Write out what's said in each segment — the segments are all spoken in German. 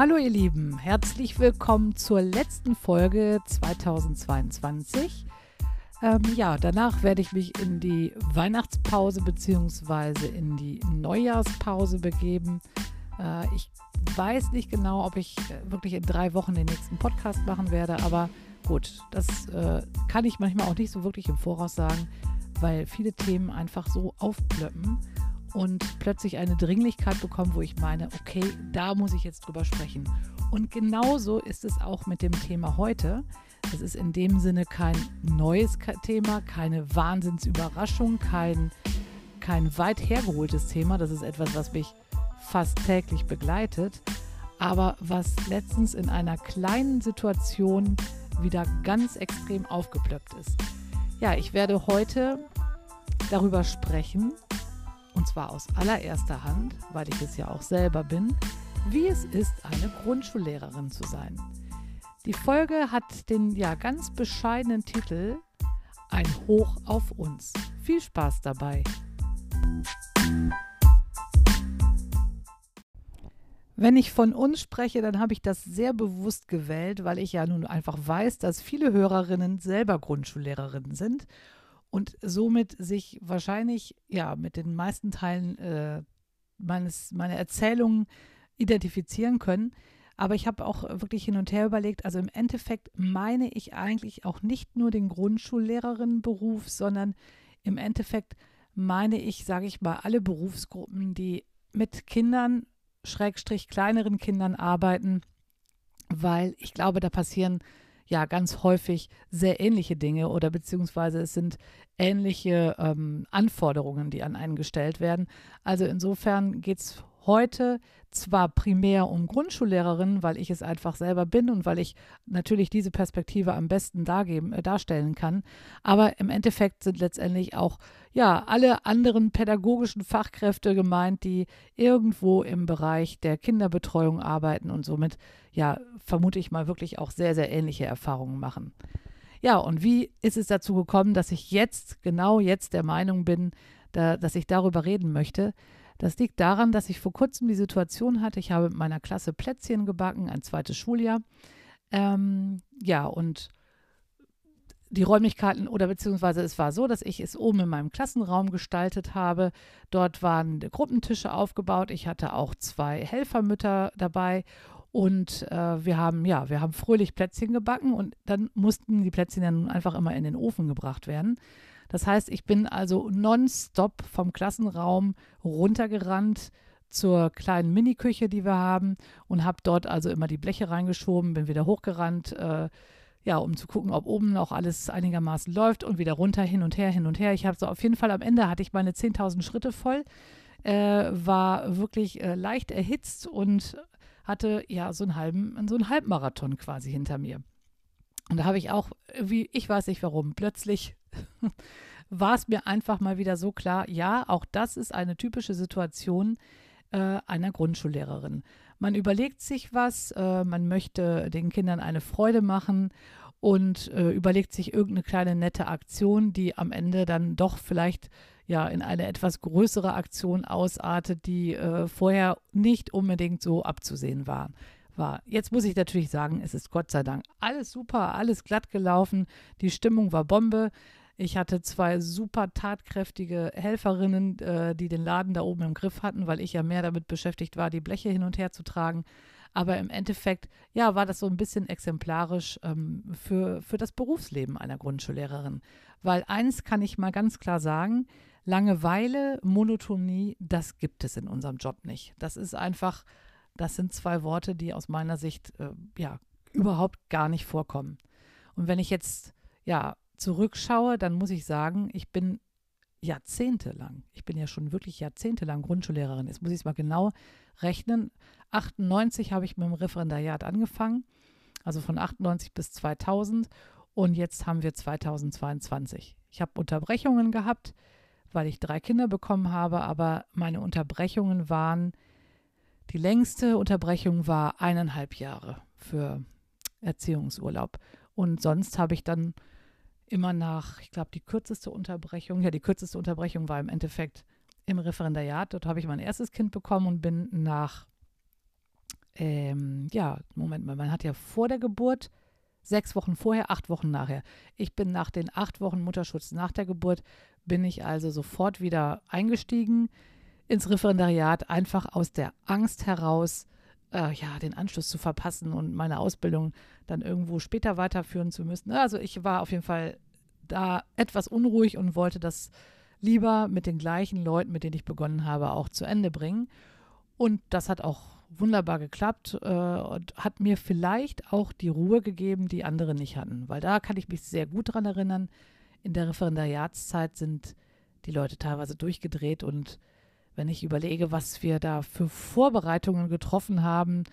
Hallo ihr Lieben, herzlich willkommen zur letzten Folge 2022. Ähm, ja, danach werde ich mich in die Weihnachtspause bzw. in die Neujahrspause begeben. Äh, ich weiß nicht genau, ob ich äh, wirklich in drei Wochen den nächsten Podcast machen werde, aber gut, das äh, kann ich manchmal auch nicht so wirklich im Voraus sagen, weil viele Themen einfach so aufplöppen und plötzlich eine Dringlichkeit bekommen, wo ich meine, okay, da muss ich jetzt drüber sprechen. Und genauso ist es auch mit dem Thema heute. Es ist in dem Sinne kein neues Thema, keine Wahnsinnsüberraschung, kein, kein weit hergeholtes Thema. Das ist etwas, was mich fast täglich begleitet, aber was letztens in einer kleinen Situation wieder ganz extrem aufgeplöppt ist. Ja, ich werde heute darüber sprechen, und zwar aus allererster Hand, weil ich es ja auch selber bin, wie es ist, eine Grundschullehrerin zu sein. Die Folge hat den ja ganz bescheidenen Titel Ein Hoch auf uns. Viel Spaß dabei. Wenn ich von uns spreche, dann habe ich das sehr bewusst gewählt, weil ich ja nun einfach weiß, dass viele Hörerinnen selber Grundschullehrerinnen sind und somit sich wahrscheinlich ja mit den meisten Teilen äh, meines meiner Erzählungen identifizieren können. Aber ich habe auch wirklich hin und her überlegt, also im Endeffekt meine ich eigentlich auch nicht nur den Grundschullehrerinnenberuf, sondern im Endeffekt meine ich, sage ich mal, alle Berufsgruppen, die mit Kindern, Schrägstrich kleineren Kindern arbeiten, weil ich glaube, da passieren ja ganz häufig sehr ähnliche Dinge oder beziehungsweise es sind ähnliche ähm, Anforderungen, die an einen gestellt werden. Also insofern geht es heute zwar primär um Grundschullehrerinnen, weil ich es einfach selber bin und weil ich natürlich diese Perspektive am besten dargeben, äh, darstellen kann, aber im Endeffekt sind letztendlich auch ja alle anderen pädagogischen Fachkräfte gemeint, die irgendwo im Bereich der Kinderbetreuung arbeiten und somit ja vermute ich mal wirklich auch sehr sehr ähnliche Erfahrungen machen. Ja, und wie ist es dazu gekommen, dass ich jetzt genau jetzt der Meinung bin, da, dass ich darüber reden möchte? Das liegt daran, dass ich vor kurzem die Situation hatte, ich habe mit meiner Klasse Plätzchen gebacken, ein zweites Schuljahr. Ähm, ja, und die Räumlichkeiten oder beziehungsweise es war so, dass ich es oben in meinem Klassenraum gestaltet habe. Dort waren Gruppentische aufgebaut. Ich hatte auch zwei Helfermütter dabei und äh, wir haben ja, wir haben fröhlich Plätzchen gebacken und dann mussten die Plätzchen dann einfach immer in den Ofen gebracht werden. Das heißt, ich bin also nonstop vom Klassenraum runtergerannt zur kleinen Miniküche, die wir haben und habe dort also immer die Bleche reingeschoben, bin wieder hochgerannt, äh, ja, um zu gucken, ob oben auch alles einigermaßen läuft und wieder runter, hin und her, hin und her. Ich habe so auf jeden Fall am Ende hatte ich meine 10.000 Schritte voll, äh, war wirklich äh, leicht erhitzt und hatte ja so einen halben, so einen Halbmarathon quasi hinter mir. Und da habe ich auch, wie ich weiß nicht warum, plötzlich war es mir einfach mal wieder so klar, ja, auch das ist eine typische Situation äh, einer Grundschullehrerin. Man überlegt sich was, äh, man möchte den Kindern eine Freude machen und äh, überlegt sich irgendeine kleine nette Aktion, die am Ende dann doch vielleicht ja in eine etwas größere Aktion ausartet, die äh, vorher nicht unbedingt so abzusehen war war. Jetzt muss ich natürlich sagen, es ist Gott sei Dank alles super, alles glatt gelaufen. Die Stimmung war Bombe. Ich hatte zwei super tatkräftige Helferinnen, äh, die den Laden da oben im Griff hatten, weil ich ja mehr damit beschäftigt war, die Bleche hin und her zu tragen. Aber im Endeffekt, ja, war das so ein bisschen exemplarisch ähm, für, für das Berufsleben einer Grundschullehrerin. Weil eins kann ich mal ganz klar sagen, Langeweile, Monotonie, das gibt es in unserem Job nicht. Das ist einfach das sind zwei Worte, die aus meiner Sicht äh, ja überhaupt gar nicht vorkommen. Und wenn ich jetzt ja zurückschaue, dann muss ich sagen, ich bin jahrzehntelang, ich bin ja schon wirklich jahrzehntelang Grundschullehrerin. Jetzt muss ich es mal genau rechnen. 98 habe ich mit dem Referendariat angefangen, also von 98 bis 2000 und jetzt haben wir 2022. Ich habe Unterbrechungen gehabt, weil ich drei Kinder bekommen habe, aber meine Unterbrechungen waren die längste Unterbrechung war eineinhalb Jahre für Erziehungsurlaub. Und sonst habe ich dann immer nach, ich glaube, die kürzeste Unterbrechung, ja, die kürzeste Unterbrechung war im Endeffekt im Referendariat. Dort habe ich mein erstes Kind bekommen und bin nach ähm, ja, Moment mal, man hat ja vor der Geburt sechs Wochen vorher, acht Wochen nachher. Ich bin nach den acht Wochen Mutterschutz nach der Geburt, bin ich also sofort wieder eingestiegen ins Referendariat, einfach aus der Angst heraus, äh, ja, den Anschluss zu verpassen und meine Ausbildung dann irgendwo später weiterführen zu müssen. Also ich war auf jeden Fall da etwas unruhig und wollte das lieber mit den gleichen Leuten, mit denen ich begonnen habe, auch zu Ende bringen. Und das hat auch wunderbar geklappt äh, und hat mir vielleicht auch die Ruhe gegeben, die andere nicht hatten. Weil da kann ich mich sehr gut dran erinnern. In der Referendariatszeit sind die Leute teilweise durchgedreht und wenn ich überlege, was wir da für Vorbereitungen getroffen haben,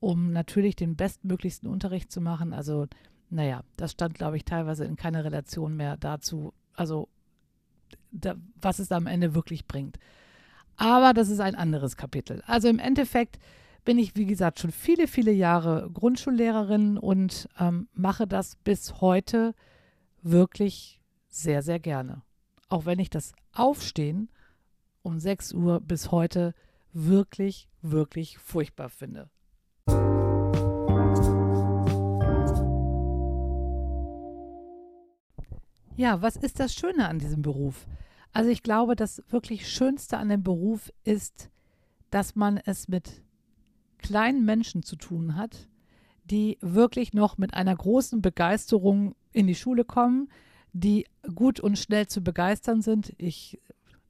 um natürlich den bestmöglichsten Unterricht zu machen, also naja, das stand, glaube ich, teilweise in keiner Relation mehr dazu, also da, was es am Ende wirklich bringt. Aber das ist ein anderes Kapitel. Also im Endeffekt bin ich, wie gesagt, schon viele, viele Jahre Grundschullehrerin und ähm, mache das bis heute wirklich sehr, sehr gerne. Auch wenn ich das Aufstehen um 6 Uhr bis heute wirklich, wirklich furchtbar finde. Ja, was ist das Schöne an diesem Beruf? Also ich glaube, das wirklich Schönste an dem Beruf ist, dass man es mit kleinen Menschen zu tun hat, die wirklich noch mit einer großen Begeisterung in die Schule kommen, die gut und schnell zu begeistern sind. Ich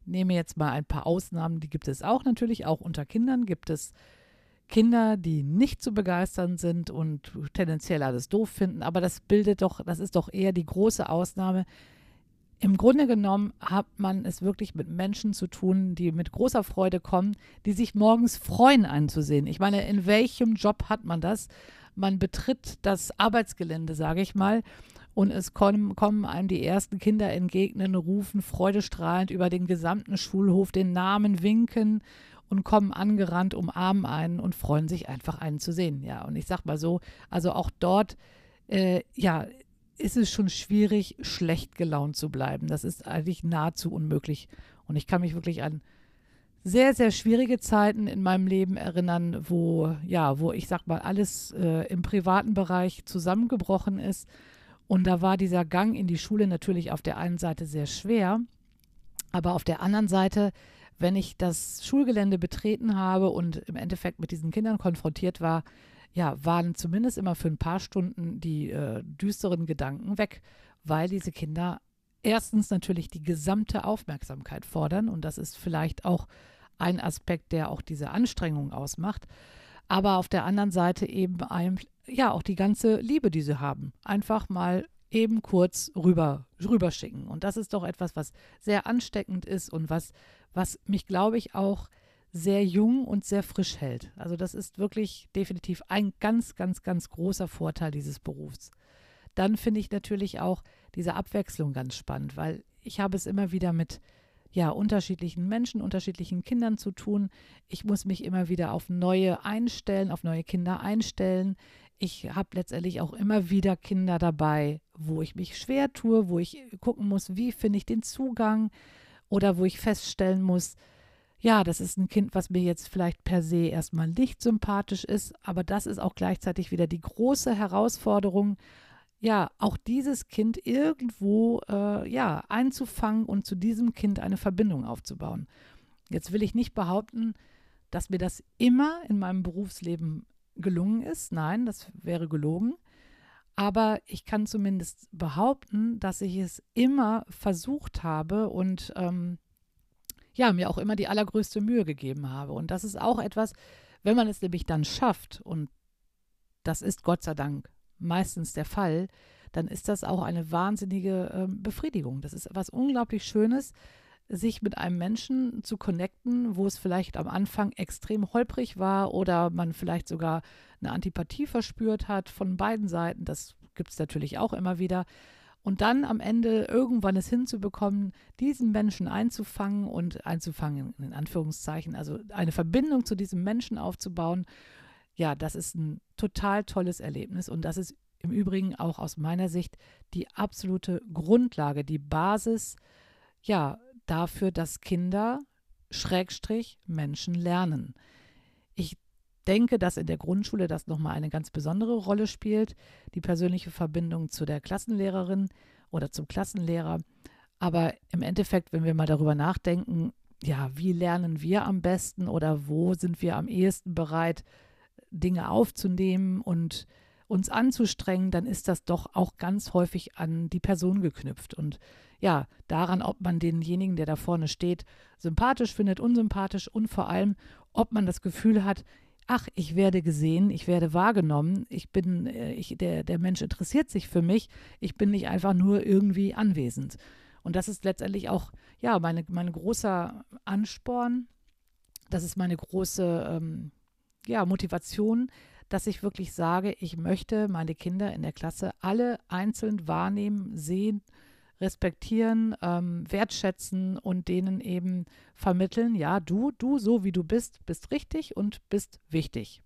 nehme jetzt mal ein paar Ausnahmen, die gibt es auch natürlich, auch unter Kindern gibt es Kinder, die nicht zu begeistern sind und tendenziell alles doof finden, aber das bildet doch, das ist doch eher die große Ausnahme. Im Grunde genommen hat man es wirklich mit Menschen zu tun, die mit großer Freude kommen, die sich morgens freuen einzusehen. Ich meine, in welchem Job hat man das? Man betritt das Arbeitsgelände, sage ich mal, und es kommen, kommen einem die ersten Kinder entgegnen, rufen freudestrahlend über den gesamten Schulhof den Namen, winken und kommen angerannt, umarmen einen und freuen sich einfach einen zu sehen. Ja, und ich sag mal so, also auch dort, äh, ja, ist es schon schwierig, schlecht gelaunt zu bleiben. Das ist eigentlich nahezu unmöglich. Und ich kann mich wirklich an sehr, sehr schwierige Zeiten in meinem Leben erinnern, wo, ja, wo ich sag mal, alles äh, im privaten Bereich zusammengebrochen ist und da war dieser Gang in die Schule natürlich auf der einen Seite sehr schwer, aber auf der anderen Seite, wenn ich das Schulgelände betreten habe und im Endeffekt mit diesen Kindern konfrontiert war, ja, waren zumindest immer für ein paar Stunden die äh, düsteren Gedanken weg, weil diese Kinder erstens natürlich die gesamte Aufmerksamkeit fordern und das ist vielleicht auch ein Aspekt, der auch diese Anstrengung ausmacht aber auf der anderen Seite eben ein, ja auch die ganze Liebe, die sie haben, einfach mal eben kurz rüber rüberschicken. Und das ist doch etwas, was sehr ansteckend ist und was, was mich, glaube ich, auch sehr jung und sehr frisch hält. Also das ist wirklich definitiv ein ganz, ganz, ganz großer Vorteil dieses Berufs. Dann finde ich natürlich auch diese Abwechslung ganz spannend, weil ich habe es immer wieder mit ja, unterschiedlichen Menschen, unterschiedlichen Kindern zu tun. Ich muss mich immer wieder auf neue einstellen, auf neue Kinder einstellen. Ich habe letztendlich auch immer wieder Kinder dabei, wo ich mich schwer tue, wo ich gucken muss, wie finde ich den Zugang oder wo ich feststellen muss, ja, das ist ein Kind, was mir jetzt vielleicht per se erstmal nicht sympathisch ist, aber das ist auch gleichzeitig wieder die große Herausforderung, ja, auch dieses Kind irgendwo äh, ja, einzufangen und zu diesem Kind eine Verbindung aufzubauen. Jetzt will ich nicht behaupten, dass mir das immer in meinem Berufsleben gelungen ist. Nein, das wäre gelogen. Aber ich kann zumindest behaupten, dass ich es immer versucht habe und ähm, ja, mir auch immer die allergrößte Mühe gegeben habe. Und das ist auch etwas, wenn man es nämlich dann schafft, und das ist Gott sei Dank meistens der Fall, dann ist das auch eine wahnsinnige äh, Befriedigung. Das ist etwas unglaublich Schönes, sich mit einem Menschen zu connecten, wo es vielleicht am Anfang extrem holprig war oder man vielleicht sogar eine Antipathie verspürt hat von beiden Seiten. Das gibt es natürlich auch immer wieder. Und dann am Ende irgendwann es hinzubekommen, diesen Menschen einzufangen und einzufangen, in Anführungszeichen, also eine Verbindung zu diesem Menschen aufzubauen ja, das ist ein total tolles Erlebnis und das ist im Übrigen auch aus meiner Sicht die absolute Grundlage, die Basis, ja, dafür, dass Kinder Schrägstrich Menschen lernen. Ich denke, dass in der Grundschule das nochmal eine ganz besondere Rolle spielt, die persönliche Verbindung zu der Klassenlehrerin oder zum Klassenlehrer. Aber im Endeffekt, wenn wir mal darüber nachdenken, ja, wie lernen wir am besten oder wo sind wir am ehesten bereit, Dinge aufzunehmen und uns anzustrengen, dann ist das doch auch ganz häufig an die Person geknüpft. Und ja, daran, ob man denjenigen, der da vorne steht, sympathisch findet, unsympathisch und vor allem, ob man das Gefühl hat, ach, ich werde gesehen, ich werde wahrgenommen, ich bin, äh, ich, der, der Mensch interessiert sich für mich, ich bin nicht einfach nur irgendwie anwesend. Und das ist letztendlich auch, ja, meine, mein großer Ansporn, das ist meine große, ähm, ja, Motivation, dass ich wirklich sage, ich möchte meine Kinder in der Klasse alle einzeln wahrnehmen, sehen, respektieren, ähm, wertschätzen und denen eben vermitteln, ja, du, du, so wie du bist, bist richtig und bist wichtig.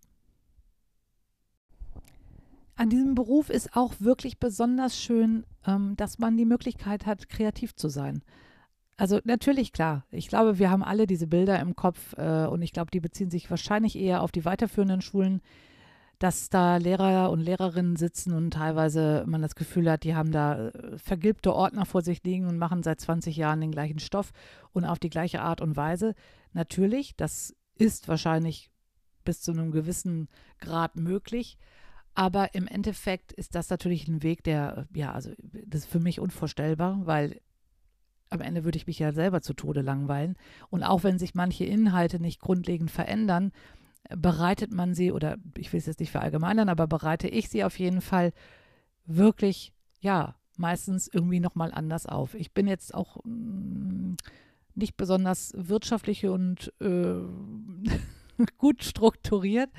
An diesem Beruf ist auch wirklich besonders schön, ähm, dass man die Möglichkeit hat, kreativ zu sein. Also natürlich, klar. Ich glaube, wir haben alle diese Bilder im Kopf äh, und ich glaube, die beziehen sich wahrscheinlich eher auf die weiterführenden Schulen, dass da Lehrer und Lehrerinnen sitzen und teilweise man das Gefühl hat, die haben da äh, vergilbte Ordner vor sich liegen und machen seit 20 Jahren den gleichen Stoff und auf die gleiche Art und Weise. Natürlich, das ist wahrscheinlich bis zu einem gewissen Grad möglich. Aber im Endeffekt ist das natürlich ein Weg, der, ja, also das ist für mich unvorstellbar, weil am Ende würde ich mich ja selber zu Tode langweilen. Und auch wenn sich manche Inhalte nicht grundlegend verändern, bereitet man sie, oder ich will es jetzt nicht verallgemeinern, aber bereite ich sie auf jeden Fall wirklich, ja, meistens irgendwie nochmal anders auf. Ich bin jetzt auch mh, mm, nicht besonders wirtschaftliche und äh, gut strukturiert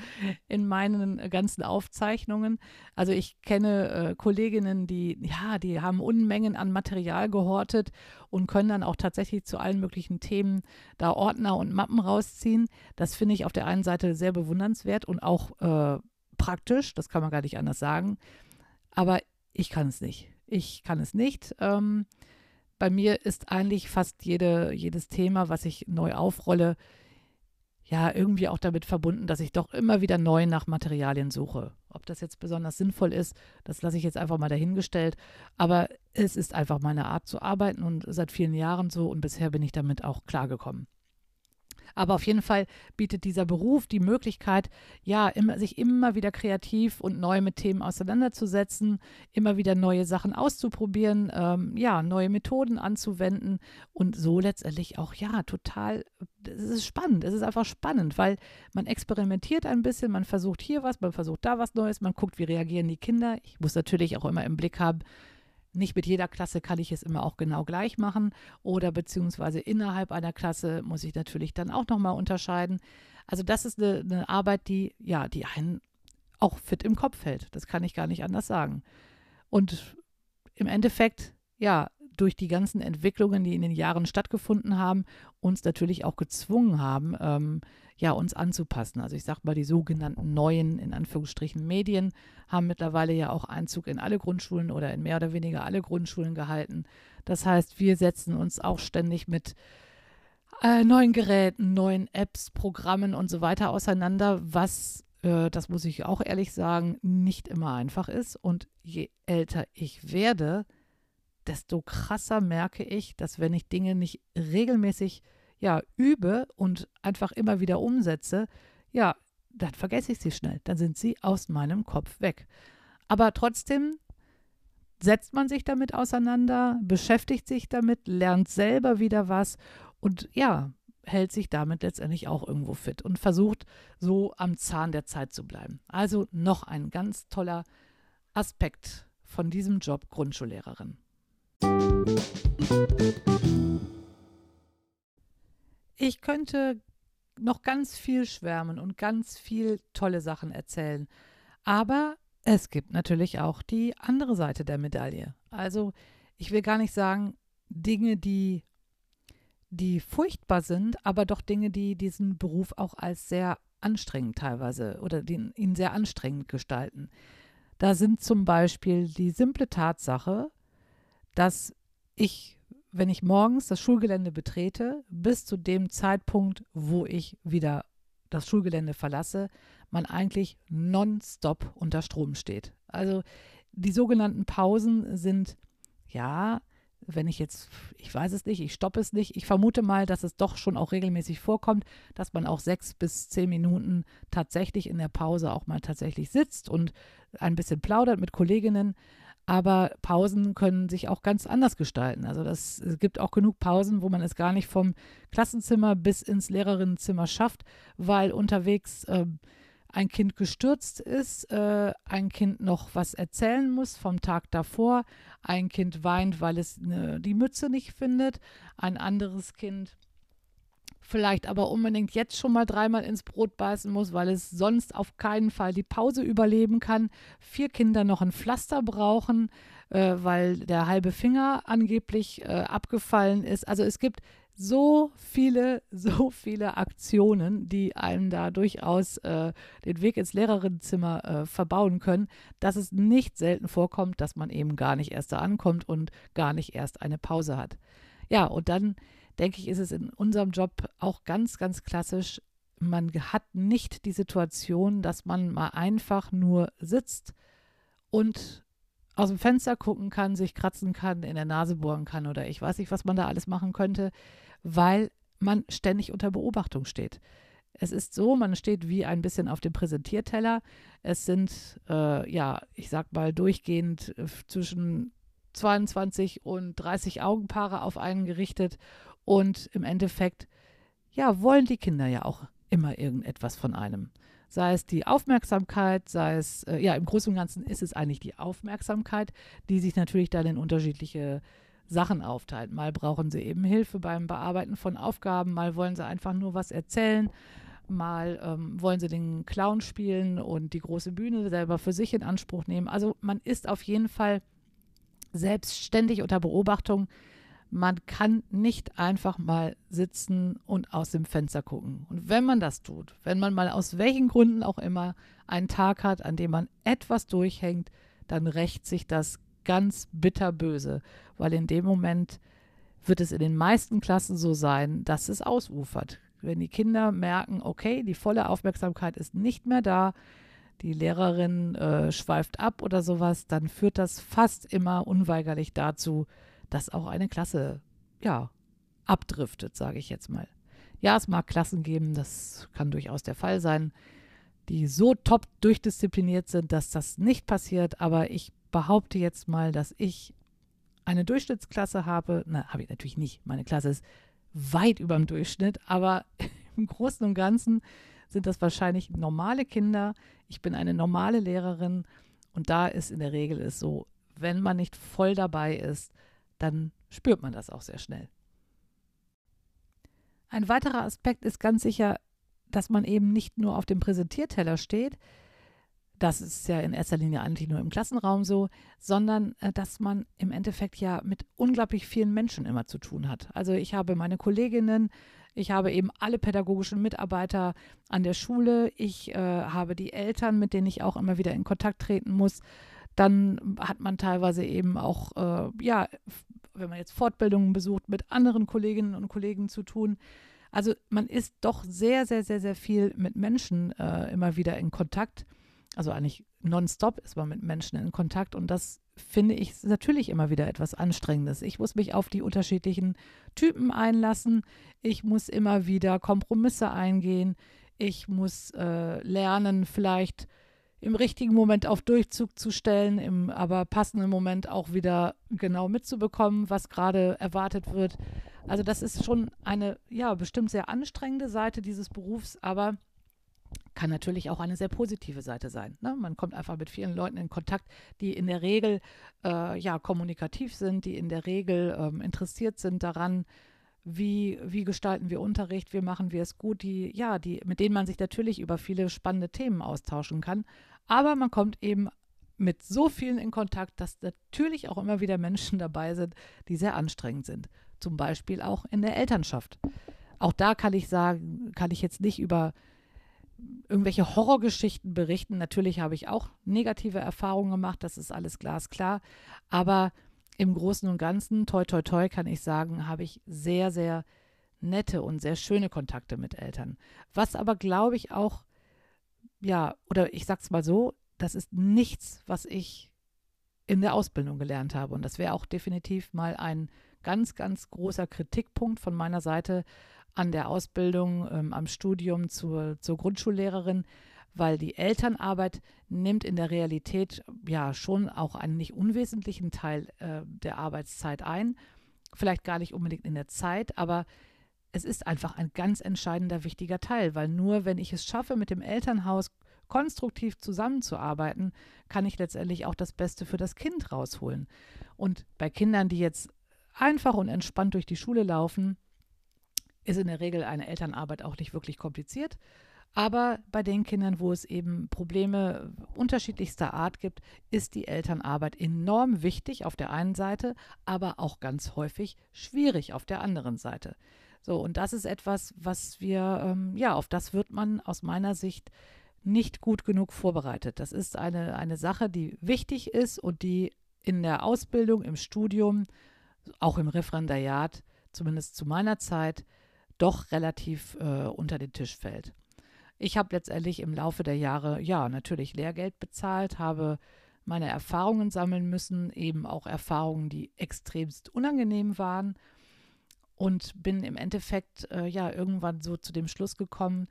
in meinen ganzen Aufzeichnungen. Also ich kenne äh, Kolleginnen, die, ja, die haben Unmengen an Material gehortet und können dann auch tatsächlich zu allen möglichen Themen da Ordner und Mappen rausziehen. Das finde ich auf der einen Seite sehr bewundernswert und auch äh, praktisch, das kann man gar nicht anders sagen. Aber ich kann es nicht. Ich kann es nicht. Ähm, bei mir ist eigentlich fast jede, jedes Thema, was ich neu aufrolle, ja irgendwie auch damit verbunden, dass ich doch immer wieder neu nach Materialien suche. Ob das jetzt besonders sinnvoll ist, das lasse ich jetzt einfach mal dahingestellt. Aber es ist einfach meine Art zu arbeiten und seit vielen Jahren so und bisher bin ich damit auch klargekommen. Aber auf jeden Fall bietet dieser Beruf die Möglichkeit, ja, immer, sich immer wieder kreativ und neu mit Themen auseinanderzusetzen, immer wieder neue Sachen auszuprobieren, ähm, ja, neue Methoden anzuwenden und so letztendlich auch, ja, total, es ist spannend, es ist einfach spannend, weil man experimentiert ein bisschen, man versucht hier was, man versucht da was Neues, man guckt, wie reagieren die Kinder. Ich muss natürlich auch immer im Blick haben, nicht mit jeder Klasse kann ich es immer auch genau gleich machen oder beziehungsweise innerhalb einer Klasse muss ich natürlich dann auch nochmal unterscheiden. Also das ist eine, eine, Arbeit, die, ja, die einen auch fit im Kopf hält. Das kann ich gar nicht anders sagen. Und im Endeffekt, ja, durch die ganzen Entwicklungen, die in den Jahren stattgefunden haben, uns natürlich auch gezwungen haben, ähm, ja, uns anzupassen. Also ich sage mal, die sogenannten neuen, in Anführungsstrichen, Medien haben mittlerweile ja auch Einzug in alle Grundschulen oder in mehr oder weniger alle Grundschulen gehalten. Das heißt, wir setzen uns auch ständig mit äh, neuen Geräten, neuen Apps, Programmen und so weiter auseinander, was, äh, das muss ich auch ehrlich sagen, nicht immer einfach ist. Und je älter ich werde, desto krasser merke ich, dass wenn ich Dinge nicht regelmäßig ja, übe und einfach immer wieder umsetze, ja, dann vergesse ich sie schnell. Dann sind sie aus meinem Kopf weg. Aber trotzdem setzt man sich damit auseinander, beschäftigt sich damit, lernt selber wieder was und ja, hält sich damit letztendlich auch irgendwo fit und versucht so am Zahn der Zeit zu bleiben. Also noch ein ganz toller Aspekt von diesem Job Grundschullehrerin. Ich könnte noch ganz viel schwärmen und ganz viel tolle Sachen erzählen. Aber es gibt natürlich auch die andere Seite der Medaille. Also ich will gar nicht sagen, Dinge, die, die furchtbar sind, aber doch Dinge, die diesen Beruf auch als sehr anstrengend teilweise oder den, ihn sehr anstrengend gestalten. Da sind zum Beispiel die simple Tatsache, dass ich wenn ich morgens das Schulgelände betrete, bis zu dem Zeitpunkt, wo ich wieder das Schulgelände verlasse, man eigentlich nonstop unter Strom steht. Also die sogenannten Pausen sind, ja, wenn ich jetzt, ich weiß es nicht, ich stoppe es nicht. Ich vermute mal, dass es doch schon auch regelmäßig vorkommt, dass man auch sechs bis zehn Minuten tatsächlich in der Pause auch mal tatsächlich sitzt und ein bisschen plaudert mit Kolleginnen. Aber Pausen können sich auch ganz anders gestalten. Also das, es gibt auch genug Pausen, wo man es gar nicht vom Klassenzimmer bis ins Lehrerinnenzimmer schafft, weil unterwegs äh, ein Kind gestürzt ist, äh, ein Kind noch was erzählen muss vom Tag davor, ein Kind weint, weil es ne, die Mütze nicht findet, ein anderes Kind vielleicht aber unbedingt jetzt schon mal dreimal ins Brot beißen muss, weil es sonst auf keinen Fall die Pause überleben kann, vier Kinder noch ein Pflaster brauchen, äh, weil der halbe Finger angeblich äh, abgefallen ist. Also es gibt so viele, so viele Aktionen, die einem da durchaus äh, den Weg ins Lehrerinnenzimmer äh, verbauen können, dass es nicht selten vorkommt, dass man eben gar nicht erst da ankommt und gar nicht erst eine Pause hat. Ja, und dann denke ich, ist es in unserem Job auch ganz, ganz klassisch. Man hat nicht die Situation, dass man mal einfach nur sitzt und aus dem Fenster gucken kann, sich kratzen kann, in der Nase bohren kann oder ich weiß nicht, was man da alles machen könnte, weil man ständig unter Beobachtung steht. Es ist so, man steht wie ein bisschen auf dem Präsentierteller. Es sind, äh, ja, ich sag mal, durchgehend äh, zwischen 22 und 30 Augenpaare auf einen gerichtet. Und im Endeffekt, ja, wollen die Kinder ja auch immer irgendetwas von einem sei es die Aufmerksamkeit, sei es, äh, ja, im Großen und Ganzen ist es eigentlich die Aufmerksamkeit, die sich natürlich dann in unterschiedliche Sachen aufteilt. Mal brauchen sie eben Hilfe beim Bearbeiten von Aufgaben, mal wollen sie einfach nur was erzählen, mal ähm, wollen sie den Clown spielen und die große Bühne selber für sich in Anspruch nehmen. Also man ist auf jeden Fall selbstständig unter Beobachtung man kann nicht einfach mal sitzen und aus dem Fenster gucken. Und wenn man das tut, wenn man mal aus welchen Gründen auch immer einen Tag hat, an dem man etwas durchhängt, dann rächt sich das ganz bitterböse, weil in dem Moment wird es in den meisten Klassen so sein, dass es ausufert. Wenn die Kinder merken, okay, die volle Aufmerksamkeit ist nicht mehr da, die Lehrerin äh, schweift ab oder sowas, dann führt das fast immer unweigerlich dazu, dass auch eine Klasse, ja, abdriftet, sage ich jetzt mal. Ja, es mag Klassen geben, das kann durchaus der Fall sein, die so top durchdiszipliniert sind, dass das nicht passiert, aber ich behaupte jetzt mal, dass ich eine Durchschnittsklasse habe. Na, habe ich natürlich nicht. Meine Klasse ist weit über dem Durchschnitt, aber im Großen und Ganzen sind das wahrscheinlich normale Kinder. Ich bin eine normale Lehrerin und da ist in der Regel es so, wenn man nicht voll dabei ist, dann spürt man das auch sehr schnell. Ein weiterer Aspekt ist ganz sicher, dass man eben nicht nur auf dem Präsentierteller steht, das ist ja in erster Linie eigentlich nur im Klassenraum so, sondern äh, dass man im Endeffekt ja mit unglaublich vielen Menschen immer zu tun hat. Also ich habe meine Kolleginnen, ich habe eben alle pädagogischen Mitarbeiter an der Schule, ich äh, habe die Eltern, mit denen ich auch immer wieder in Kontakt treten muss. Dann hat man teilweise eben auch, äh, ja, wenn man jetzt Fortbildungen besucht, mit anderen Kolleginnen und Kollegen zu tun. Also man ist doch sehr, sehr, sehr, sehr viel mit Menschen äh, immer wieder in Kontakt. Also eigentlich nonstop ist man mit Menschen in Kontakt und das finde ich natürlich immer wieder etwas Anstrengendes. Ich muss mich auf die unterschiedlichen Typen einlassen. Ich muss immer wieder Kompromisse eingehen. Ich muss äh, lernen, vielleicht im richtigen Moment auf Durchzug zu stellen, im aber passenden Moment auch wieder genau mitzubekommen, was gerade erwartet wird. Also das ist schon eine, ja, bestimmt sehr anstrengende Seite dieses Berufs, aber kann natürlich auch eine sehr positive Seite sein. Ne? Man kommt einfach mit vielen Leuten in Kontakt, die in der Regel äh, ja kommunikativ sind, die in der Regel ähm, interessiert sind daran, wie, wie gestalten wir Unterricht, wie machen wir es gut, die, ja, die, mit denen man sich natürlich über viele spannende Themen austauschen kann. Aber man kommt eben mit so vielen in Kontakt, dass natürlich auch immer wieder Menschen dabei sind, die sehr anstrengend sind. Zum Beispiel auch in der Elternschaft. Auch da kann ich sagen, kann ich jetzt nicht über irgendwelche Horrorgeschichten berichten. Natürlich habe ich auch negative Erfahrungen gemacht, das ist alles glasklar. Aber im Großen und Ganzen, toi, toi, toi, kann ich sagen, habe ich sehr, sehr nette und sehr schöne Kontakte mit Eltern. Was aber, glaube ich, auch, ja, oder ich sag's mal so, das ist nichts, was ich in der Ausbildung gelernt habe. Und das wäre auch definitiv mal ein ganz, ganz großer Kritikpunkt von meiner Seite an der Ausbildung, ähm, am Studium zur, zur Grundschullehrerin, weil die Elternarbeit nimmt in der Realität ja schon auch einen nicht unwesentlichen Teil äh, der Arbeitszeit ein. Vielleicht gar nicht unbedingt in der Zeit, aber es ist einfach ein ganz entscheidender, wichtiger Teil, weil nur wenn ich es schaffe, mit dem Elternhaus konstruktiv zusammenzuarbeiten, kann ich letztendlich auch das Beste für das Kind rausholen. Und bei Kindern, die jetzt einfach und entspannt durch die Schule laufen, ist in der Regel eine Elternarbeit auch nicht wirklich kompliziert. Aber bei den Kindern, wo es eben Probleme unterschiedlichster Art gibt, ist die Elternarbeit enorm wichtig auf der einen Seite, aber auch ganz häufig schwierig auf der anderen Seite. So, und das ist etwas, was wir, ähm, ja, auf das wird man aus meiner Sicht nicht gut genug vorbereitet. Das ist eine, eine Sache, die wichtig ist und die in der Ausbildung, im Studium, auch im Referendariat, zumindest zu meiner Zeit, doch relativ äh, unter den Tisch fällt. Ich habe letztendlich im Laufe der Jahre, ja, natürlich Lehrgeld bezahlt, habe meine Erfahrungen sammeln müssen, eben auch Erfahrungen, die extremst unangenehm waren und bin im Endeffekt, äh, ja, irgendwann so zu dem Schluss gekommen,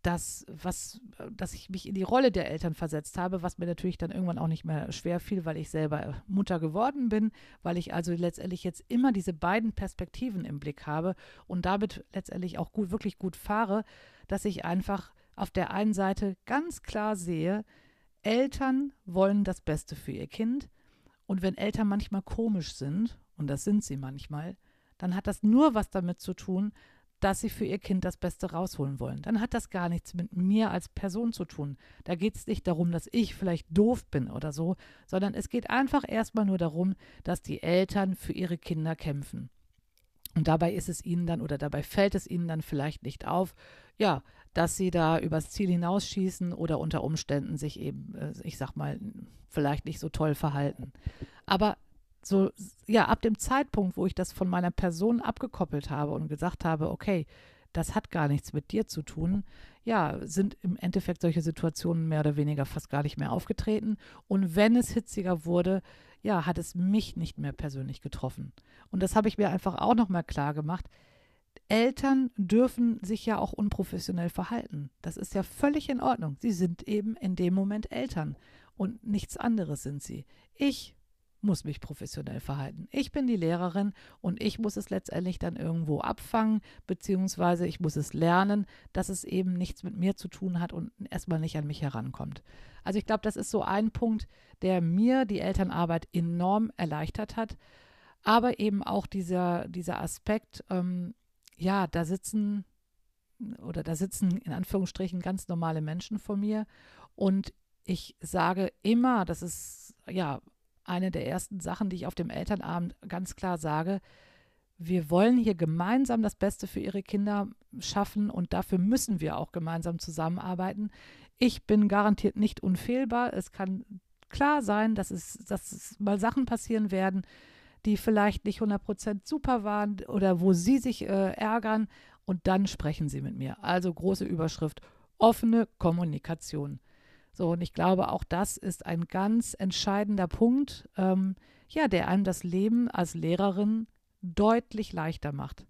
dass, was, dass ich mich in die Rolle der Eltern versetzt habe, was mir natürlich dann irgendwann auch nicht mehr schwer fiel, weil ich selber Mutter geworden bin, weil ich also letztendlich jetzt immer diese beiden Perspektiven im Blick habe und damit letztendlich auch gut, wirklich gut fahre, dass ich einfach auf der einen Seite ganz klar sehe, Eltern wollen das Beste für ihr Kind und wenn Eltern manchmal komisch sind, und das sind sie manchmal, dann hat das nur was damit zu tun, dass sie für ihr Kind das Beste rausholen wollen. Dann hat das gar nichts mit mir als Person zu tun. Da geht es nicht darum, dass ich vielleicht doof bin oder so, sondern es geht einfach erstmal nur darum, dass die Eltern für ihre Kinder kämpfen. Und dabei ist es ihnen dann oder dabei fällt es ihnen dann vielleicht nicht auf, ja, dass sie da übers Ziel hinausschießen oder unter Umständen sich eben, äh, ich sag mal, vielleicht nicht so toll verhalten. Aber so, ja, ab dem Zeitpunkt, wo ich das von meiner Person abgekoppelt habe und gesagt habe, okay, das hat gar nichts mit dir zu tun, ja, sind im Endeffekt solche Situationen mehr oder weniger fast gar nicht mehr aufgetreten. Und wenn es hitziger wurde, ja, hat es mich nicht mehr persönlich getroffen. Und das habe ich mir einfach auch nochmal klar gemacht. Eltern dürfen sich ja auch unprofessionell verhalten. Das ist ja völlig in Ordnung. Sie sind eben in dem Moment Eltern und nichts anderes sind sie. Ich muss mich professionell verhalten. Ich bin die Lehrerin und ich muss es letztendlich dann irgendwo abfangen, beziehungsweise ich muss es lernen, dass es eben nichts mit mir zu tun hat und erstmal nicht an mich herankommt. Also ich glaube, das ist so ein Punkt, der mir die Elternarbeit enorm erleichtert hat, aber eben auch dieser, dieser Aspekt, ähm, ja, da sitzen oder da sitzen in Anführungsstrichen ganz normale Menschen vor mir und ich sage immer, das ist ja eine der ersten Sachen, die ich auf dem Elternabend ganz klar sage. Wir wollen hier gemeinsam das Beste für ihre Kinder schaffen und dafür müssen wir auch gemeinsam zusammenarbeiten. Ich bin garantiert nicht unfehlbar. Es kann klar sein, dass es, dass es mal Sachen passieren werden, die vielleicht nicht 100% super waren oder wo sie sich äh, ärgern und dann sprechen sie mit mir. Also große Überschrift, offene Kommunikation. So, und ich glaube, auch das ist ein ganz entscheidender Punkt, ähm, ja, der einem das Leben als Lehrerin deutlich leichter macht.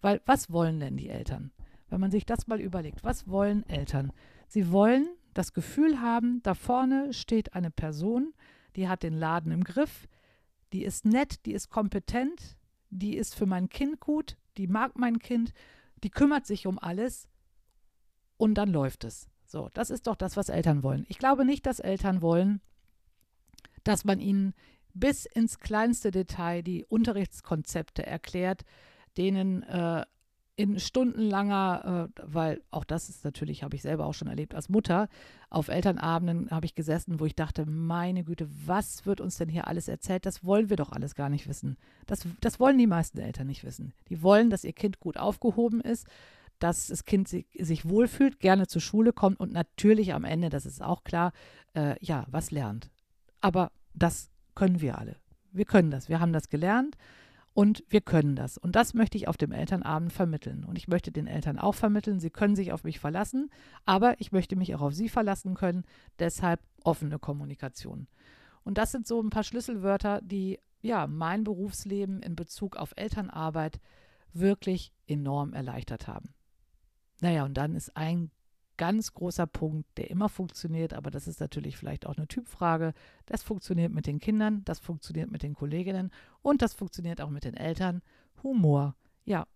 Weil was wollen denn die Eltern? Wenn man sich das mal überlegt, was wollen Eltern? Sie wollen das Gefühl haben, da vorne steht eine Person, die hat den Laden im Griff, die ist nett, die ist kompetent, die ist für mein Kind gut, die mag mein Kind, die kümmert sich um alles und dann läuft es. So, das ist doch das, was Eltern wollen. Ich glaube nicht, dass Eltern wollen, dass man ihnen bis ins kleinste Detail die Unterrichtskonzepte erklärt, denen äh, in stundenlanger, äh, weil auch das ist natürlich, habe ich selber auch schon erlebt als Mutter, auf Elternabenden habe ich gesessen, wo ich dachte, meine Güte, was wird uns denn hier alles erzählt? Das wollen wir doch alles gar nicht wissen. Das, das wollen die meisten Eltern nicht wissen. Die wollen, dass ihr Kind gut aufgehoben ist, dass das Kind sich, sich wohlfühlt, gerne zur Schule kommt und natürlich am Ende, das ist auch klar, äh, ja, was lernt. Aber das können wir alle. Wir können das. Wir haben das gelernt Und wir können das. Und das möchte ich auf dem Elternabend vermitteln. Und ich möchte den Eltern auch vermitteln, sie können sich auf mich verlassen, aber ich möchte mich auch auf sie verlassen können. Deshalb offene Kommunikation. Und das sind so ein paar Schlüsselwörter, die ja mein Berufsleben in Bezug auf Elternarbeit wirklich enorm erleichtert haben. Naja, und dann ist ein ganz großer Punkt, der immer funktioniert, aber das ist natürlich vielleicht auch eine Typfrage. Das funktioniert mit den Kindern, das funktioniert mit den Kolleginnen und das funktioniert auch mit den Eltern. Humor. Ja,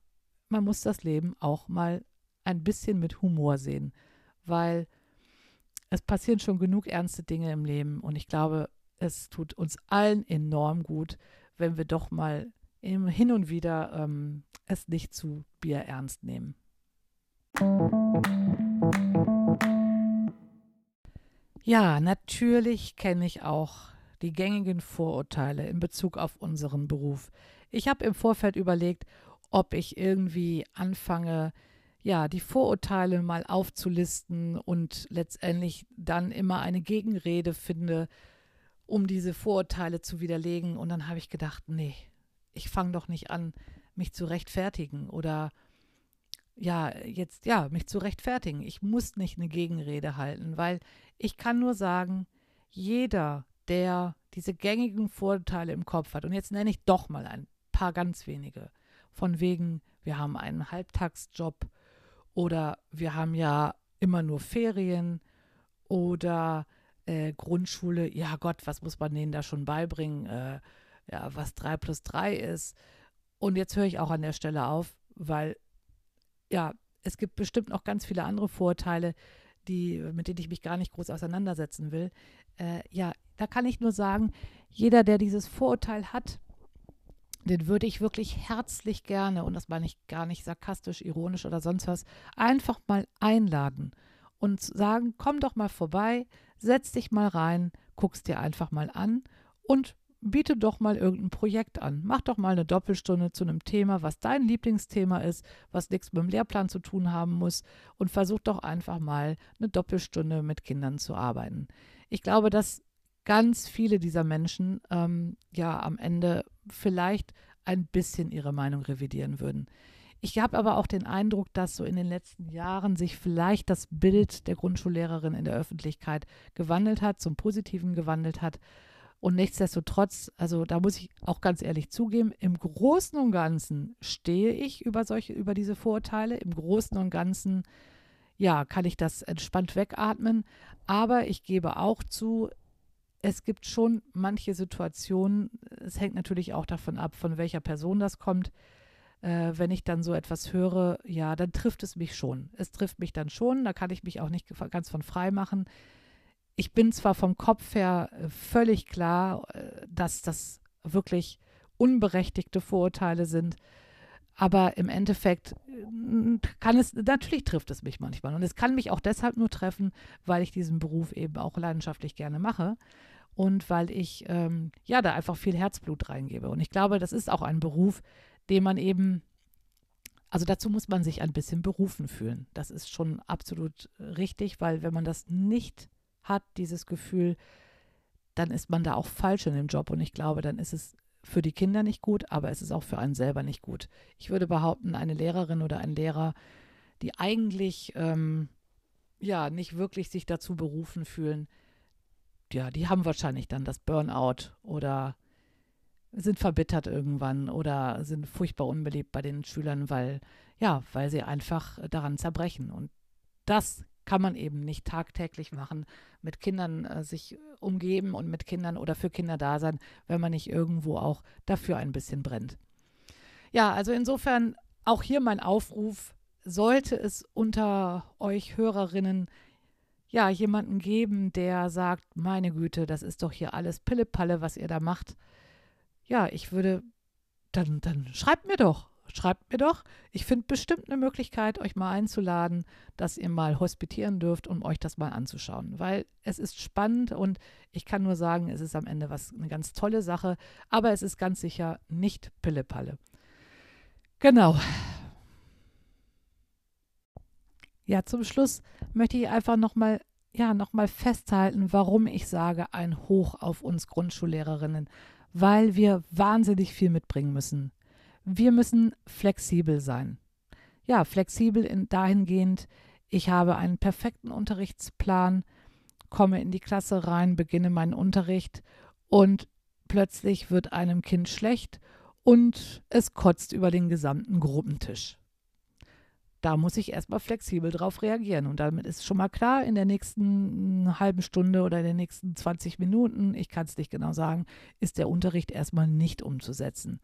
man muss das Leben auch mal ein bisschen mit Humor sehen, weil es passieren schon genug ernste Dinge im Leben und ich glaube, es tut uns allen enorm gut, wenn wir doch mal hin und wieder ähm, es nicht zu Bier ernst nehmen. Ja, natürlich kenne ich auch die gängigen Vorurteile in Bezug auf unseren Beruf. Ich habe im Vorfeld überlegt, ob ich irgendwie anfange, ja, die Vorurteile mal aufzulisten und letztendlich dann immer eine Gegenrede finde, um diese Vorurteile zu widerlegen. Und dann habe ich gedacht, nee, ich fange doch nicht an, mich zu rechtfertigen oder ja, jetzt, ja, mich zu rechtfertigen. Ich muss nicht eine Gegenrede halten, weil ich kann nur sagen, jeder, der diese gängigen Vorteile im Kopf hat, und jetzt nenne ich doch mal ein paar ganz wenige, von wegen, wir haben einen Halbtagsjob oder wir haben ja immer nur Ferien oder äh, Grundschule, ja Gott, was muss man denen da schon beibringen, äh, ja, was 3 plus 3 ist. Und jetzt höre ich auch an der Stelle auf, weil ja, es gibt bestimmt noch ganz viele andere Vorteile, die, mit denen ich mich gar nicht groß auseinandersetzen will. Äh, ja, da kann ich nur sagen, jeder, der dieses Vorurteil hat, den würde ich wirklich herzlich gerne, und das meine ich gar nicht sarkastisch, ironisch oder sonst was, einfach mal einladen und sagen, komm doch mal vorbei, setz dich mal rein, guck's dir einfach mal an und biete doch mal irgendein Projekt an. Mach doch mal eine Doppelstunde zu einem Thema, was dein Lieblingsthema ist, was nichts mit dem Lehrplan zu tun haben muss und versuch doch einfach mal eine Doppelstunde mit Kindern zu arbeiten. Ich glaube, dass ganz viele dieser Menschen ähm, ja am Ende vielleicht ein bisschen ihre Meinung revidieren würden. Ich habe aber auch den Eindruck, dass so in den letzten Jahren sich vielleicht das Bild der Grundschullehrerin in der Öffentlichkeit gewandelt hat, zum Positiven gewandelt hat und nichtsdestotrotz, also da muss ich auch ganz ehrlich zugeben, im Großen und Ganzen stehe ich über solche, über diese Vorurteile. Im Großen und Ganzen, ja, kann ich das entspannt wegatmen. Aber ich gebe auch zu, es gibt schon manche Situationen, es hängt natürlich auch davon ab, von welcher Person das kommt. Äh, wenn ich dann so etwas höre, ja, dann trifft es mich schon. Es trifft mich dann schon, da kann ich mich auch nicht ganz von frei machen ich bin zwar vom Kopf her äh, völlig klar, äh, dass das wirklich unberechtigte Vorurteile sind, aber im Endeffekt äh, kann es, natürlich trifft es mich manchmal. Und es kann mich auch deshalb nur treffen, weil ich diesen Beruf eben auch leidenschaftlich gerne mache und weil ich ähm, ja da einfach viel Herzblut reingebe. Und ich glaube, das ist auch ein Beruf, den man eben, also dazu muss man sich ein bisschen berufen fühlen. Das ist schon absolut richtig, weil wenn man das nicht hat, dieses Gefühl, dann ist man da auch falsch in dem Job. Und ich glaube, dann ist es für die Kinder nicht gut, aber es ist auch für einen selber nicht gut. Ich würde behaupten, eine Lehrerin oder ein Lehrer, die eigentlich ähm, ja nicht wirklich sich dazu berufen fühlen, ja, die haben wahrscheinlich dann das Burnout oder sind verbittert irgendwann oder sind furchtbar unbeliebt bei den Schülern, weil ja, weil sie einfach daran zerbrechen. Und das kann man eben nicht tagtäglich machen, mit Kindern äh, sich umgeben und mit Kindern oder für Kinder da sein, wenn man nicht irgendwo auch dafür ein bisschen brennt. Ja, also insofern auch hier mein Aufruf, sollte es unter euch Hörerinnen ja jemanden geben, der sagt, meine Güte, das ist doch hier alles Pillepalle, was ihr da macht. Ja, ich würde, dann, dann schreibt mir doch schreibt mir doch. Ich finde bestimmt eine Möglichkeit, euch mal einzuladen, dass ihr mal hospitieren dürft, um euch das mal anzuschauen. Weil es ist spannend und ich kann nur sagen, es ist am Ende was eine ganz tolle Sache, aber es ist ganz sicher nicht Pillepalle. Genau. Ja, zum Schluss möchte ich einfach nochmal ja, noch festhalten, warum ich sage, ein Hoch auf uns Grundschullehrerinnen, weil wir wahnsinnig viel mitbringen müssen wir müssen flexibel sein. Ja, flexibel in, dahingehend, ich habe einen perfekten Unterrichtsplan, komme in die Klasse rein, beginne meinen Unterricht und plötzlich wird einem Kind schlecht und es kotzt über den gesamten Gruppentisch. Da muss ich erstmal flexibel drauf reagieren. Und damit ist schon mal klar, in der nächsten halben Stunde oder in den nächsten 20 Minuten, ich kann es nicht genau sagen, ist der Unterricht erstmal nicht umzusetzen.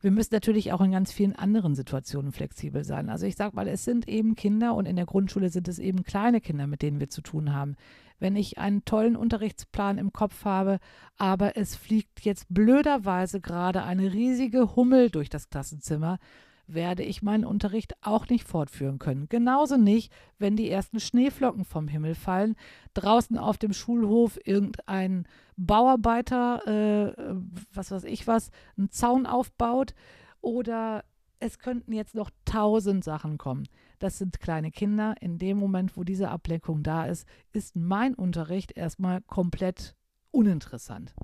Wir müssen natürlich auch in ganz vielen anderen Situationen flexibel sein. Also ich sage mal, es sind eben Kinder und in der Grundschule sind es eben kleine Kinder, mit denen wir zu tun haben. Wenn ich einen tollen Unterrichtsplan im Kopf habe, aber es fliegt jetzt blöderweise gerade eine riesige Hummel durch das Klassenzimmer, werde ich meinen Unterricht auch nicht fortführen können. Genauso nicht, wenn die ersten Schneeflocken vom Himmel fallen, draußen auf dem Schulhof irgendein Bauarbeiter, äh, was weiß ich was, einen Zaun aufbaut oder es könnten jetzt noch tausend Sachen kommen. Das sind kleine Kinder. In dem Moment, wo diese Ablenkung da ist, ist mein Unterricht erstmal komplett uninteressant.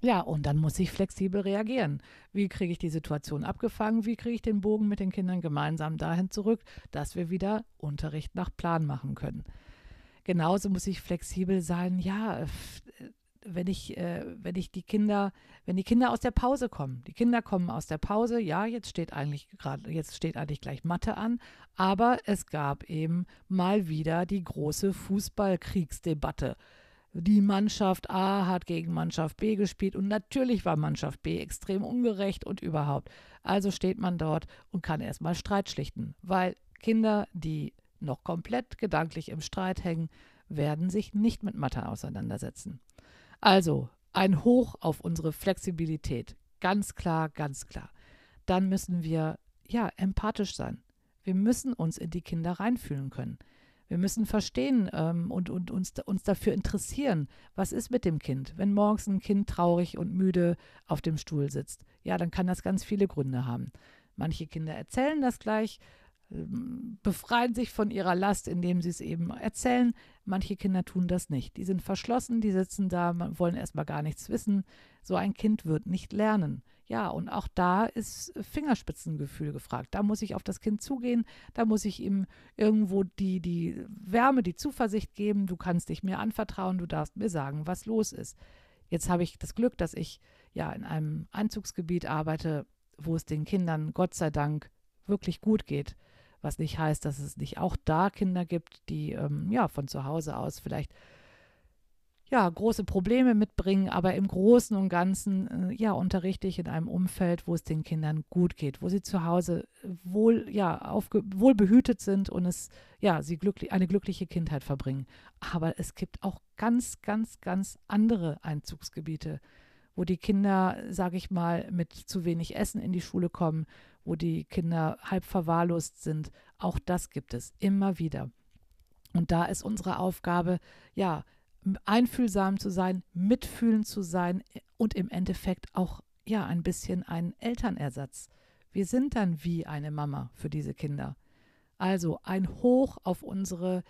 Ja, und dann muss ich flexibel reagieren. Wie kriege ich die Situation abgefangen? Wie kriege ich den Bogen mit den Kindern gemeinsam dahin zurück, dass wir wieder Unterricht nach Plan machen können? Genauso muss ich flexibel sein. Ja, wenn ich, äh, wenn ich die Kinder, wenn die Kinder aus der Pause kommen. Die Kinder kommen aus der Pause. Ja, jetzt steht eigentlich gerade, jetzt steht eigentlich gleich Mathe an. Aber es gab eben mal wieder die große Fußballkriegsdebatte die Mannschaft A hat gegen Mannschaft B gespielt und natürlich war Mannschaft B extrem ungerecht und überhaupt. Also steht man dort und kann erstmal Streit schlichten, weil Kinder, die noch komplett gedanklich im Streit hängen, werden sich nicht mit Mathe auseinandersetzen. Also ein Hoch auf unsere Flexibilität. Ganz klar, ganz klar. Dann müssen wir ja empathisch sein. Wir müssen uns in die Kinder reinfühlen können. Wir müssen verstehen ähm, und, und uns, uns dafür interessieren, was ist mit dem Kind. Wenn morgens ein Kind traurig und müde auf dem Stuhl sitzt, ja, dann kann das ganz viele Gründe haben. Manche Kinder erzählen das gleich, ähm, befreien sich von ihrer Last, indem sie es eben erzählen. Manche Kinder tun das nicht. Die sind verschlossen, die sitzen da, wollen erstmal gar nichts wissen. So ein Kind wird nicht lernen. Ja, und auch da ist Fingerspitzengefühl gefragt. Da muss ich auf das Kind zugehen, da muss ich ihm irgendwo die, die Wärme, die Zuversicht geben, du kannst dich mir anvertrauen, du darfst mir sagen, was los ist. Jetzt habe ich das Glück, dass ich ja in einem Einzugsgebiet arbeite, wo es den Kindern Gott sei Dank wirklich gut geht. Was nicht heißt, dass es nicht auch da Kinder gibt, die ähm, ja von zu Hause aus vielleicht ja, große Probleme mitbringen, aber im Großen und Ganzen äh, ja, unterrichte ich in einem Umfeld, wo es den Kindern gut geht, wo sie zu Hause wohl, ja, aufge wohl behütet sind und es, ja, sie glücklich, eine glückliche Kindheit verbringen. Aber es gibt auch ganz, ganz, ganz andere Einzugsgebiete, wo die Kinder, sage ich mal, mit zu wenig Essen in die Schule kommen, wo die Kinder halb verwahrlost sind. Auch das gibt es immer wieder. Und da ist unsere Aufgabe, ja, einfühlsam zu sein, mitfühlend zu sein und im Endeffekt auch ja ein bisschen ein Elternersatz. Wir sind dann wie eine Mama für diese Kinder. Also ein Hoch auf unsere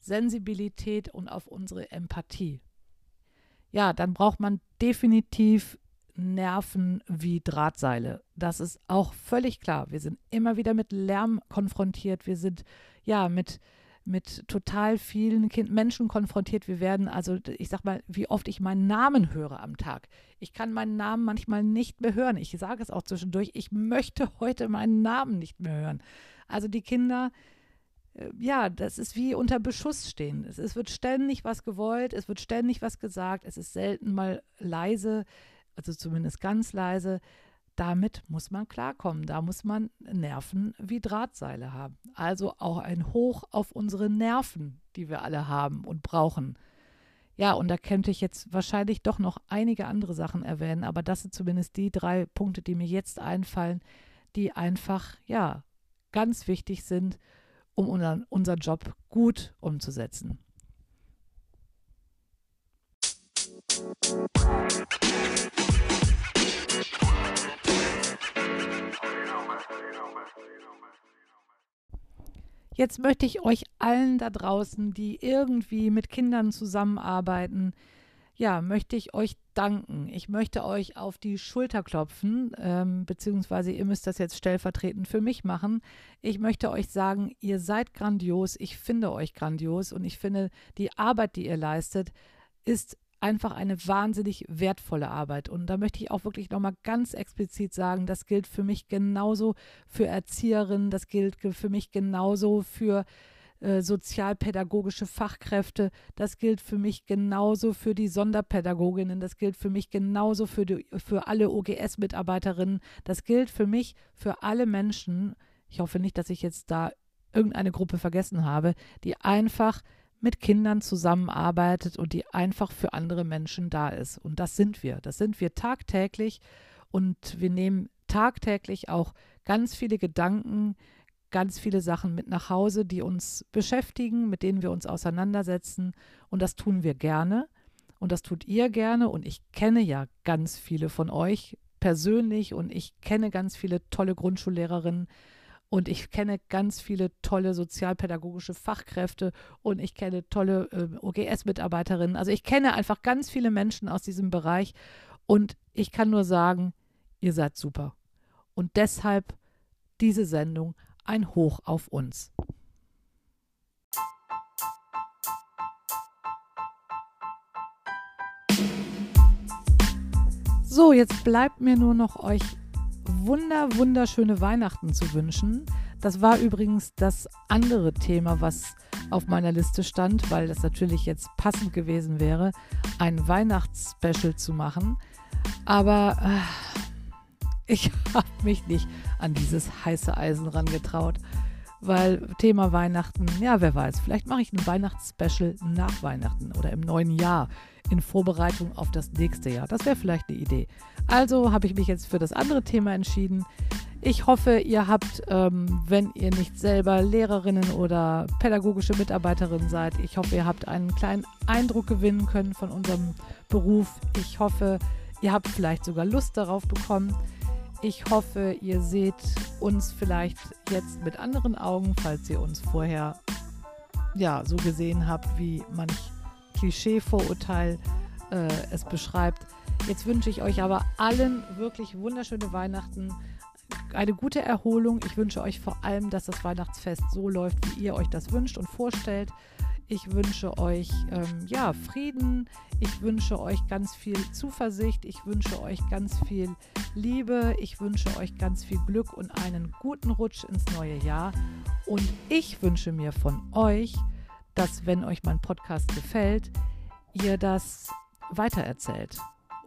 Sensibilität und auf unsere Empathie. Ja, dann braucht man definitiv Nerven wie Drahtseile. Das ist auch völlig klar. Wir sind immer wieder mit Lärm konfrontiert. Wir sind ja mit mit total vielen kind Menschen konfrontiert. Wir werden, also ich sag mal, wie oft ich meinen Namen höre am Tag. Ich kann meinen Namen manchmal nicht mehr hören. Ich sage es auch zwischendurch, ich möchte heute meinen Namen nicht mehr hören. Also die Kinder, äh, ja, das ist wie unter Beschuss stehen. Es, es wird ständig was gewollt, es wird ständig was gesagt, es ist selten mal leise, also zumindest ganz leise damit muss man klarkommen. Da muss man Nerven wie Drahtseile haben. Also auch ein Hoch auf unsere Nerven, die wir alle haben und brauchen. Ja, und da könnte ich jetzt wahrscheinlich doch noch einige andere Sachen erwähnen, aber das sind zumindest die drei Punkte, die mir jetzt einfallen, die einfach, ja, ganz wichtig sind, um unseren, unseren Job gut umzusetzen. Jetzt möchte ich euch allen da draußen, die irgendwie mit Kindern zusammenarbeiten, ja, möchte ich euch danken. Ich möchte euch auf die Schulter klopfen, ähm, beziehungsweise ihr müsst das jetzt stellvertretend für mich machen. Ich möchte euch sagen, ihr seid grandios. Ich finde euch grandios und ich finde, die Arbeit, die ihr leistet, ist einfach eine wahnsinnig wertvolle Arbeit. Und da möchte ich auch wirklich nochmal ganz explizit sagen, das gilt für mich genauso für Erzieherinnen, das gilt für mich genauso für äh, sozialpädagogische Fachkräfte. Das gilt für mich genauso für die Sonderpädagoginnen. Das gilt für mich genauso für, die, für alle OGS-Mitarbeiterinnen. Das gilt für mich für alle Menschen. Ich hoffe nicht, dass ich jetzt da irgendeine Gruppe vergessen habe, die einfach mit Kindern zusammenarbeitet und die einfach für andere Menschen da ist. Und das sind wir. Das sind wir tagtäglich. Und wir nehmen tagtäglich auch ganz viele Gedanken, ganz viele Sachen mit nach Hause, die uns beschäftigen, mit denen wir uns auseinandersetzen. Und das tun wir gerne. Und das tut ihr gerne. Und ich kenne ja ganz viele von euch persönlich und ich kenne ganz viele tolle Grundschullehrerinnen. Und ich kenne ganz viele tolle sozialpädagogische Fachkräfte und ich kenne tolle äh, OGS-Mitarbeiterinnen. Also ich kenne einfach ganz viele Menschen aus diesem Bereich und ich kann nur sagen, ihr seid super. Und deshalb diese Sendung ein Hoch auf uns. So, jetzt bleibt mir nur noch euch wunder, wunderschöne Weihnachten zu wünschen. Das war übrigens das andere Thema, was auf meiner Liste stand, weil das natürlich jetzt passend gewesen wäre, ein Weihnachtsspecial zu machen. Aber äh, ich habe mich nicht an dieses heiße Eisen rangetraut, weil Thema Weihnachten, ja, wer weiß, vielleicht mache ich ein Weihnachtsspecial nach Weihnachten oder im neuen Jahr in Vorbereitung auf das nächste Jahr. Das wäre vielleicht eine Idee. Also habe ich mich jetzt für das andere Thema entschieden. Ich hoffe, ihr habt, ähm, wenn ihr nicht selber Lehrerinnen oder pädagogische Mitarbeiterinnen seid, ich hoffe, ihr habt einen kleinen Eindruck gewinnen können von unserem Beruf. Ich hoffe, ihr habt vielleicht sogar Lust darauf bekommen. Ich hoffe, ihr seht uns vielleicht jetzt mit anderen Augen, falls ihr uns vorher ja so gesehen habt, wie manch Klischee-Vorurteil äh, es beschreibt. Jetzt wünsche ich euch aber allen wirklich wunderschöne Weihnachten, eine gute Erholung. Ich wünsche euch vor allem, dass das Weihnachtsfest so läuft, wie ihr euch das wünscht und vorstellt. Ich wünsche euch ähm, ja, Frieden. Ich wünsche euch ganz viel Zuversicht. Ich wünsche euch ganz viel Liebe. Ich wünsche euch ganz viel Glück und einen guten Rutsch ins neue Jahr. Und ich wünsche mir von euch, dass, wenn euch mein Podcast gefällt, ihr das weitererzählt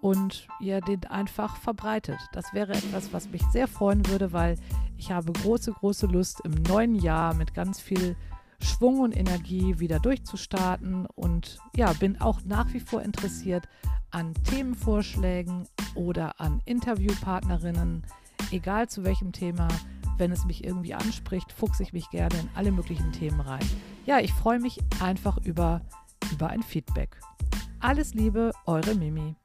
und ihr den einfach verbreitet. Das wäre etwas, was mich sehr freuen würde, weil ich habe große, große Lust im neuen Jahr mit ganz viel Schwung und Energie wieder durchzustarten und ja, bin auch nach wie vor interessiert an Themenvorschlägen oder an Interviewpartnerinnen, egal zu welchem Thema. Wenn es mich irgendwie anspricht, fuchse ich mich gerne in alle möglichen Themen rein. Ja, ich freue mich einfach über, über ein Feedback. Alles Liebe, eure Mimi.